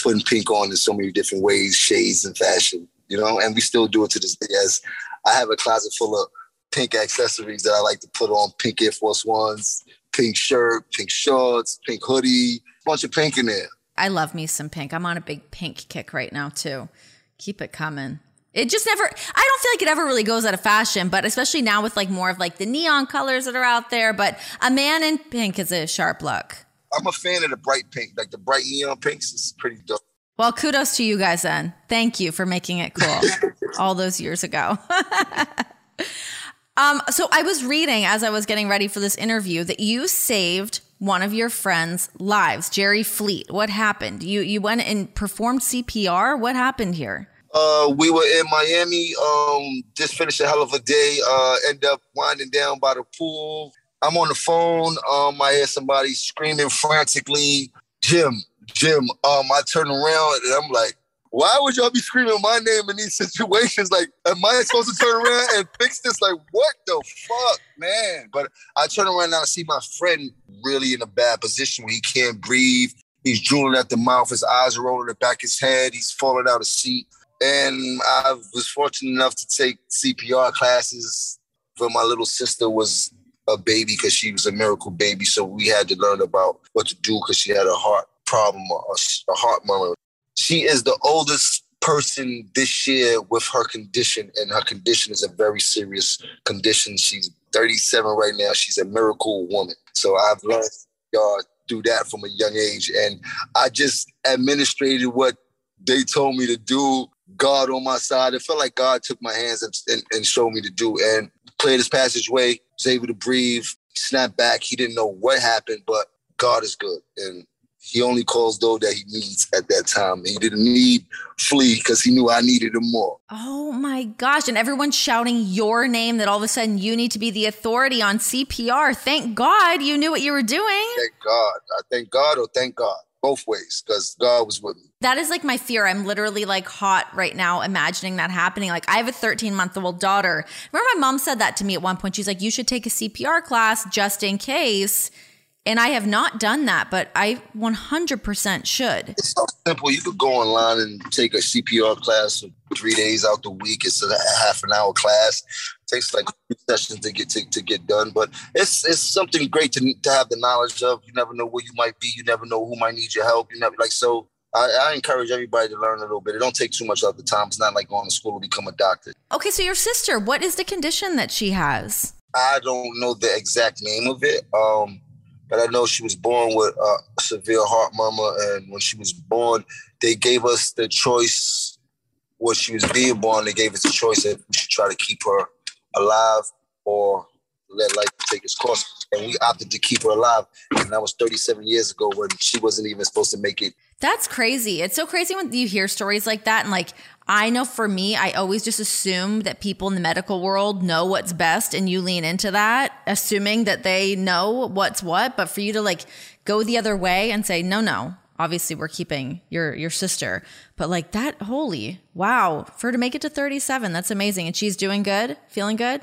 putting pink on in so many different ways, shades, and fashion. You know, and we still do it to this day. As I have a closet full of pink accessories that I like to put on: pink Air Force Ones, pink shirt, pink shorts, pink hoodie, bunch of pink in there. I love me some pink. I'm on a big pink kick right now too. Keep it coming. It just never I don't feel like it ever really goes out of fashion, but especially now with like more of like the neon colors that are out there, but a man in pink is a sharp look. I'm a fan of the bright pink, like the bright neon pinks is pretty dope. Well, kudos to you guys then. Thank you for making it cool all those years ago. um, so I was reading as I was getting ready for this interview that you saved one of your friends' lives, Jerry Fleet. What happened? You you went and performed CPR. What happened here? Uh, we were in Miami. Um, just finished a hell of a day. Uh, end up winding down by the pool. I'm on the phone. Um, I hear somebody screaming frantically, Jim, Jim. Um, I turn around and I'm like, why would y'all be screaming my name in these situations? Like, am I supposed to turn around and fix this? Like, what the fuck, man? But I turn around and I see my friend really in a bad position where he can't breathe. He's drooling at the mouth. His eyes are rolling the back of his head. He's falling out of seat. And I was fortunate enough to take CPR classes when my little sister was a baby because she was a miracle baby. So we had to learn about what to do because she had a heart problem, a, a heart murmur. She is the oldest person this year with her condition, and her condition is a very serious condition. She's 37 right now. She's a miracle woman. So I've learned y'all do that from a young age. And I just administrated what they told me to do. God on my side. It felt like God took my hands and, and, and showed me to do. And cleared his passageway, was able to breathe, snap back. He didn't know what happened, but God is good. And he only calls those that he needs at that time. He didn't need flee because he knew I needed him more. Oh my gosh. And everyone's shouting your name that all of a sudden you need to be the authority on CPR. Thank God you knew what you were doing. Thank God. I thank God or thank God both ways because God was with me. That is like my fear. I'm literally like hot right now imagining that happening. Like I have a 13 month old daughter. Remember my mom said that to me at one point. She's like, you should take a CPR class just in case. And I have not done that, but I 100% should. It's so simple. You could go online and take a CPR class for three days out the week. It's a half an hour class. It takes like two sessions to get to, to get done, but it's it's something great to, to have the knowledge of. You never know where you might be. You never know who might need your help. You never like so. I, I, encourage everybody to learn a little bit. It don't take too much of the time. It's not like going to school to become a doctor. Okay, so your sister, what is the condition that she has? I don't know the exact name of it. Um, but I know she was born with a severe heart murmur, and when she was born, they gave us the choice. When she was being born, they gave us the choice that we should try to keep her alive or let life take its course. And we opted to keep her alive. And that was 37 years ago when she wasn't even supposed to make it. That's crazy. It's so crazy when you hear stories like that. And like, I know for me, I always just assume that people in the medical world know what's best and you lean into that, assuming that they know what's what. But for you to like go the other way and say, no, no, obviously we're keeping your your sister but like that holy wow for her to make it to 37 that's amazing and she's doing good feeling good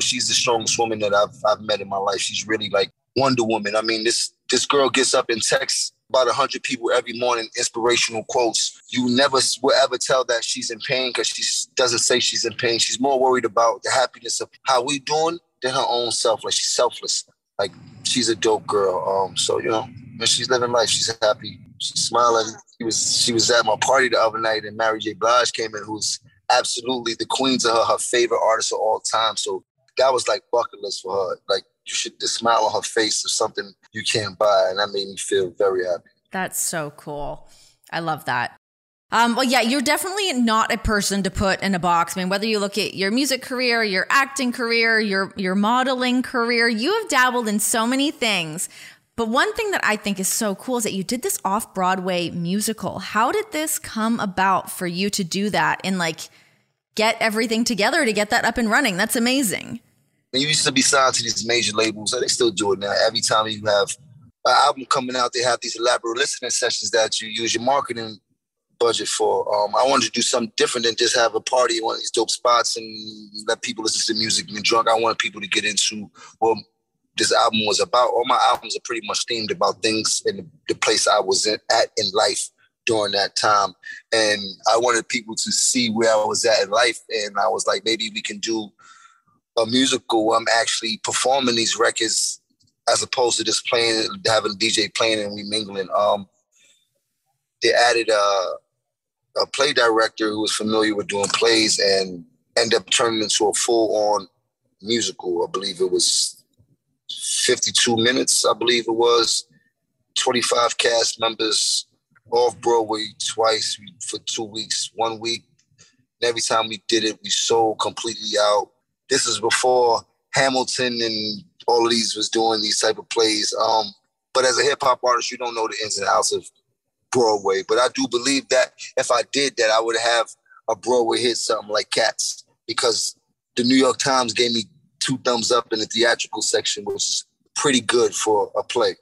she's the strongest woman that I've I've met in my life. She's really like Wonder Woman. I mean, this this girl gets up and texts about hundred people every morning, inspirational quotes. You never will ever tell that she's in pain because she doesn't say she's in pain. She's more worried about the happiness of how we doing than her own self. Like she's selfless. Like she's a dope girl. Um, so you know, and she's living life. She's happy. She's smiling. She was she was at my party the other night, and Mary J. Blige came in, who's absolutely the queen of her, her favorite artist of all time. So that was like bucket list for her. Like you should the smile on her face is something you can't buy, and that made me feel very happy. That's so cool. I love that. Um, well, yeah, you're definitely not a person to put in a box. I mean, whether you look at your music career, your acting career, your your modeling career, you have dabbled in so many things. But one thing that I think is so cool is that you did this off Broadway musical. How did this come about for you to do that and like get everything together to get that up and running? That's amazing you used to be signed to these major labels, and they still do it now. Every time you have an album coming out, they have these elaborate listening sessions that you use your marketing budget for. Um, I wanted to do something different than just have a party in one of these dope spots and let people listen to music and drunk. I wanted people to get into what this album was about. All my albums are pretty much themed about things in the, place I was in, at in life during that time. And I wanted people to see where I was at in life. And I was like, maybe we can do a musical, where I'm actually performing these records as opposed to just playing, having a DJ playing and we mingling. Um, they added a, a play director who was familiar with doing plays and ended up turning into a full on musical. I believe it was 52 minutes, I believe it was. 25 cast members off Broadway twice for two weeks, one week. And every time we did it, we sold completely out this is before Hamilton and all of these was doing these type of plays. Um, but as a hip hop artist, you don't know the ins and outs of Broadway. But I do believe that if I did that, I would have a Broadway hit something like Cats because the New York Times gave me two thumbs up in the theatrical section, which is pretty good for a play,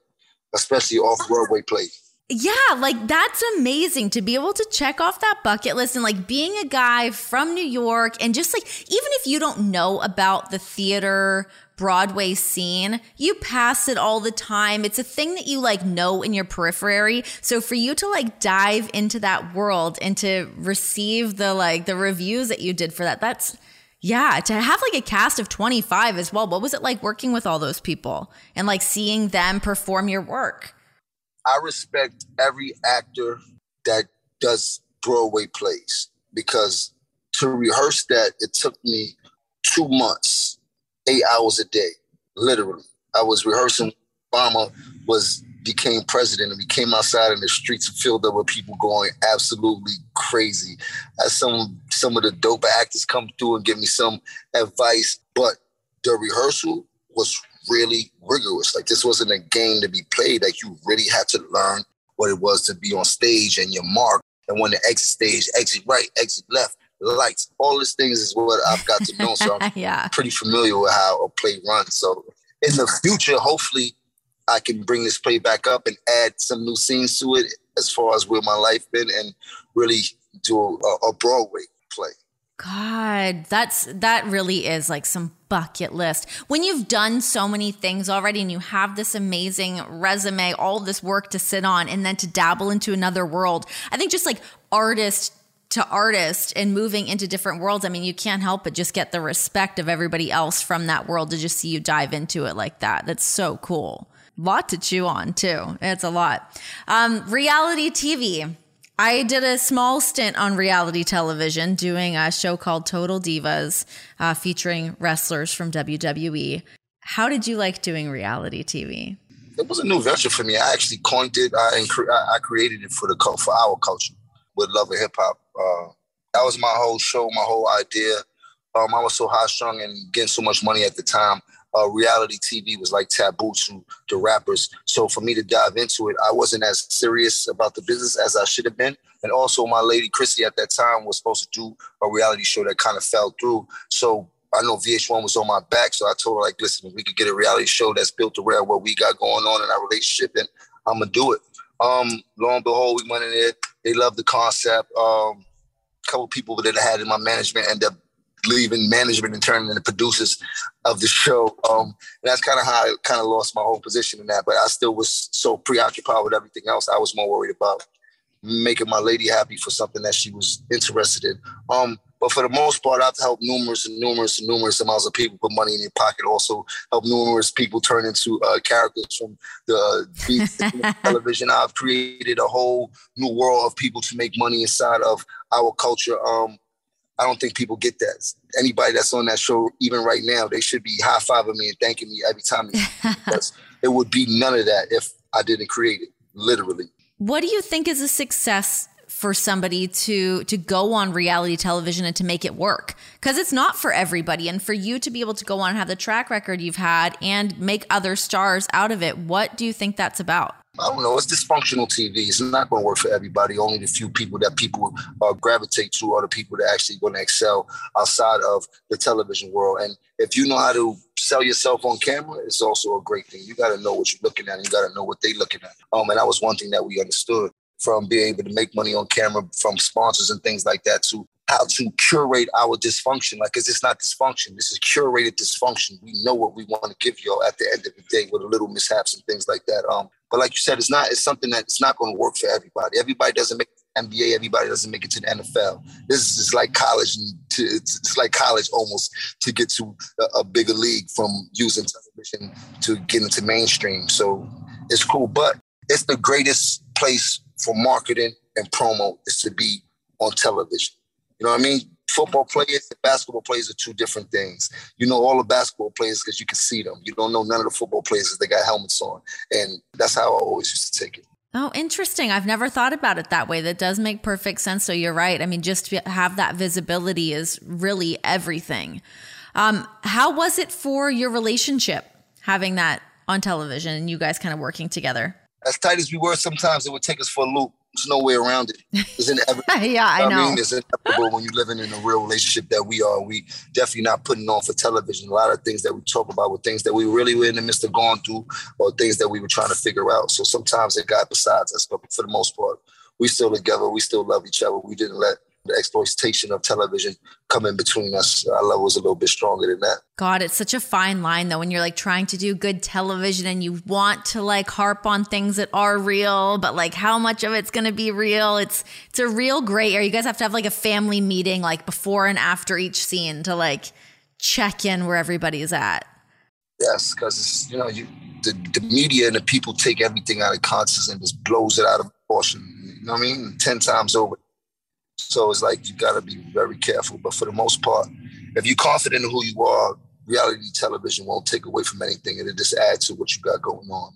especially off Broadway play. Yeah, like that's amazing to be able to check off that bucket list and like being a guy from New York and just like even if you don't know about the theater Broadway scene, you pass it all the time. It's a thing that you like know in your periphery. So for you to like dive into that world and to receive the like the reviews that you did for that, that's yeah, to have like a cast of 25 as well. What was it like working with all those people and like seeing them perform your work? I respect every actor that does Broadway plays because to rehearse that, it took me two months, eight hours a day, literally. I was rehearsing. Obama was became president, and we came outside in the streets filled up with people going absolutely crazy. As some some of the dope actors come through and give me some advice, but the rehearsal was really rigorous. Like this wasn't a game to be played. Like you really had to learn what it was to be on stage and your mark. And when the exit stage, exit right, exit left, lights, all these things is what I've got to know. So I'm yeah. pretty familiar with how a play runs. So in the future, hopefully I can bring this play back up and add some new scenes to it as far as where my life been and really do a, a Broadway play. God, that's that really is like some bucket list. When you've done so many things already and you have this amazing resume, all this work to sit on and then to dabble into another world. I think just like artist to artist and moving into different worlds, I mean, you can't help but just get the respect of everybody else from that world to just see you dive into it like that. That's so cool. Lot to chew on too. It's a lot. Um, reality TV. I did a small stint on reality television doing a show called Total Divas uh, featuring wrestlers from WWE. How did you like doing reality TV? It was a new venture for me. I actually coined it. I, I created it for the for our culture with love of hip hop. Uh, that was my whole show, my whole idea. Um, I was so high strung and getting so much money at the time. Uh, reality TV was like taboo to the rappers. So for me to dive into it, I wasn't as serious about the business as I should have been. And also, my lady Chrissy at that time was supposed to do a reality show that kind of fell through. So I know VH1 was on my back, so I told her like, listen, we could get a reality show that's built around what we got going on in our relationship, and I'm gonna do it. Um, lo and behold, we went in there. They loved the concept. Um, a couple people that I had in my management ended up leaving management and turning into producers of the show. Um, that's kind of how I kind of lost my whole position in that. But I still was so preoccupied with everything else. I was more worried about making my lady happy for something that she was interested in. Um, but for the most part, I've helped numerous and numerous and numerous amounts of people put money in their pocket. Also, help numerous people turn into uh, characters from the uh, television. I've created a whole new world of people to make money inside of our culture. Um, I don't think people get that. Anybody that's on that show, even right now, they should be high fiving me and thanking me every time. it would be none of that if I didn't create it, literally. What do you think is a success for somebody to to go on reality television and to make it work because it's not for everybody and for you to be able to go on and have the track record you've had and make other stars out of it what do you think that's about I don't know. It's dysfunctional TV. It's not going to work for everybody. Only the few people that people uh, gravitate to are the people that actually going to excel outside of the television world. And if you know how to sell yourself on camera, it's also a great thing. You got to know what you're looking at. And you got to know what they're looking at. Um, and that was one thing that we understood from being able to make money on camera from sponsors and things like that to how to curate our dysfunction. Like, cause it's not dysfunction. This is curated dysfunction. We know what we want to give y'all at the end of the day with a little mishaps and things like that. Um, but like you said, it's not, it's something that it's not going to work for everybody. Everybody doesn't make NBA. Everybody doesn't make it to the NFL. This is like college, to, it's, like college almost to get to a, a bigger league from using television to get into mainstream. So it's cool, but it's the greatest place for marketing and promo is to be on television. You know what I mean? Football players and basketball players are two different things. You know all the basketball players because you can see them. You don't know none of the football players because they got helmets on. And that's how I always used to take it. Oh, interesting. I've never thought about it that way. That does make perfect sense. So you're right. I mean, just to have that visibility is really everything. Um, how was it for your relationship having that on television and you guys kind of working together? as tight as we were, sometimes it would take us for a loop. There's no way around it. It's inevitable. yeah, I, I know. mean, it's inevitable when you're living in a real relationship that we are. We definitely not putting on for television. A lot of things that we talk about were things that we really were in the midst of going through or things that we were trying to figure out. So sometimes it got besides us, but for the most part, we still together. We still love each other. We didn't let the exploitation of television coming between us. Our love was a little bit stronger than that. God, it's such a fine line though when you're like trying to do good television and you want to like harp on things that are real, but like how much of it's going to be real? It's it's a real gray area. You guys have to have like a family meeting like before and after each scene to like check in where everybody's at. Yes, because you know you the, the media and the people take everything out of context and just blows it out of proportion. You know what I mean? Ten times over so it's like you got to be very careful. But for the most part, if you're confident in who you are, reality television won't take away from anything. It'll just add to what you got going on.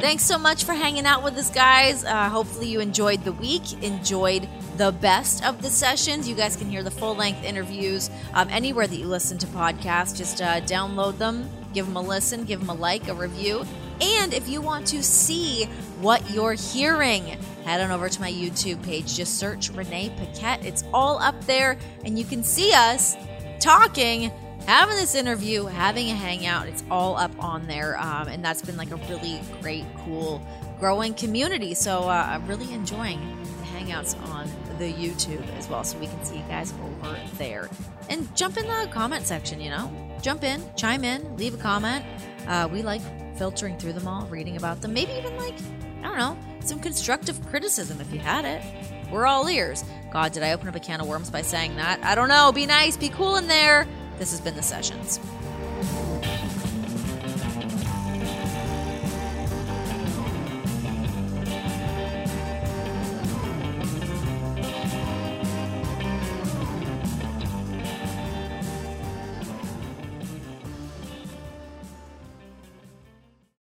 Thanks so much for hanging out with us, guys. Uh, hopefully, you enjoyed the week, enjoyed the best of the sessions. You guys can hear the full length interviews um, anywhere that you listen to podcasts. Just uh, download them, give them a listen, give them a like, a review. And if you want to see what you're hearing, head on over to my YouTube page. Just search Renee Paquette. It's all up there, and you can see us talking, having this interview, having a hangout. It's all up on there. Um, and that's been like a really great, cool, growing community. So uh, I'm really enjoying the hangouts on the YouTube as well. So we can see you guys over there. And jump in the comment section, you know? Jump in, chime in, leave a comment. Uh, we like filtering through them all, reading about them, maybe even like, I don't know, some constructive criticism if you had it. We're all ears. God, did I open up a can of worms by saying that? I don't know. Be nice, be cool in there. This has been The Sessions.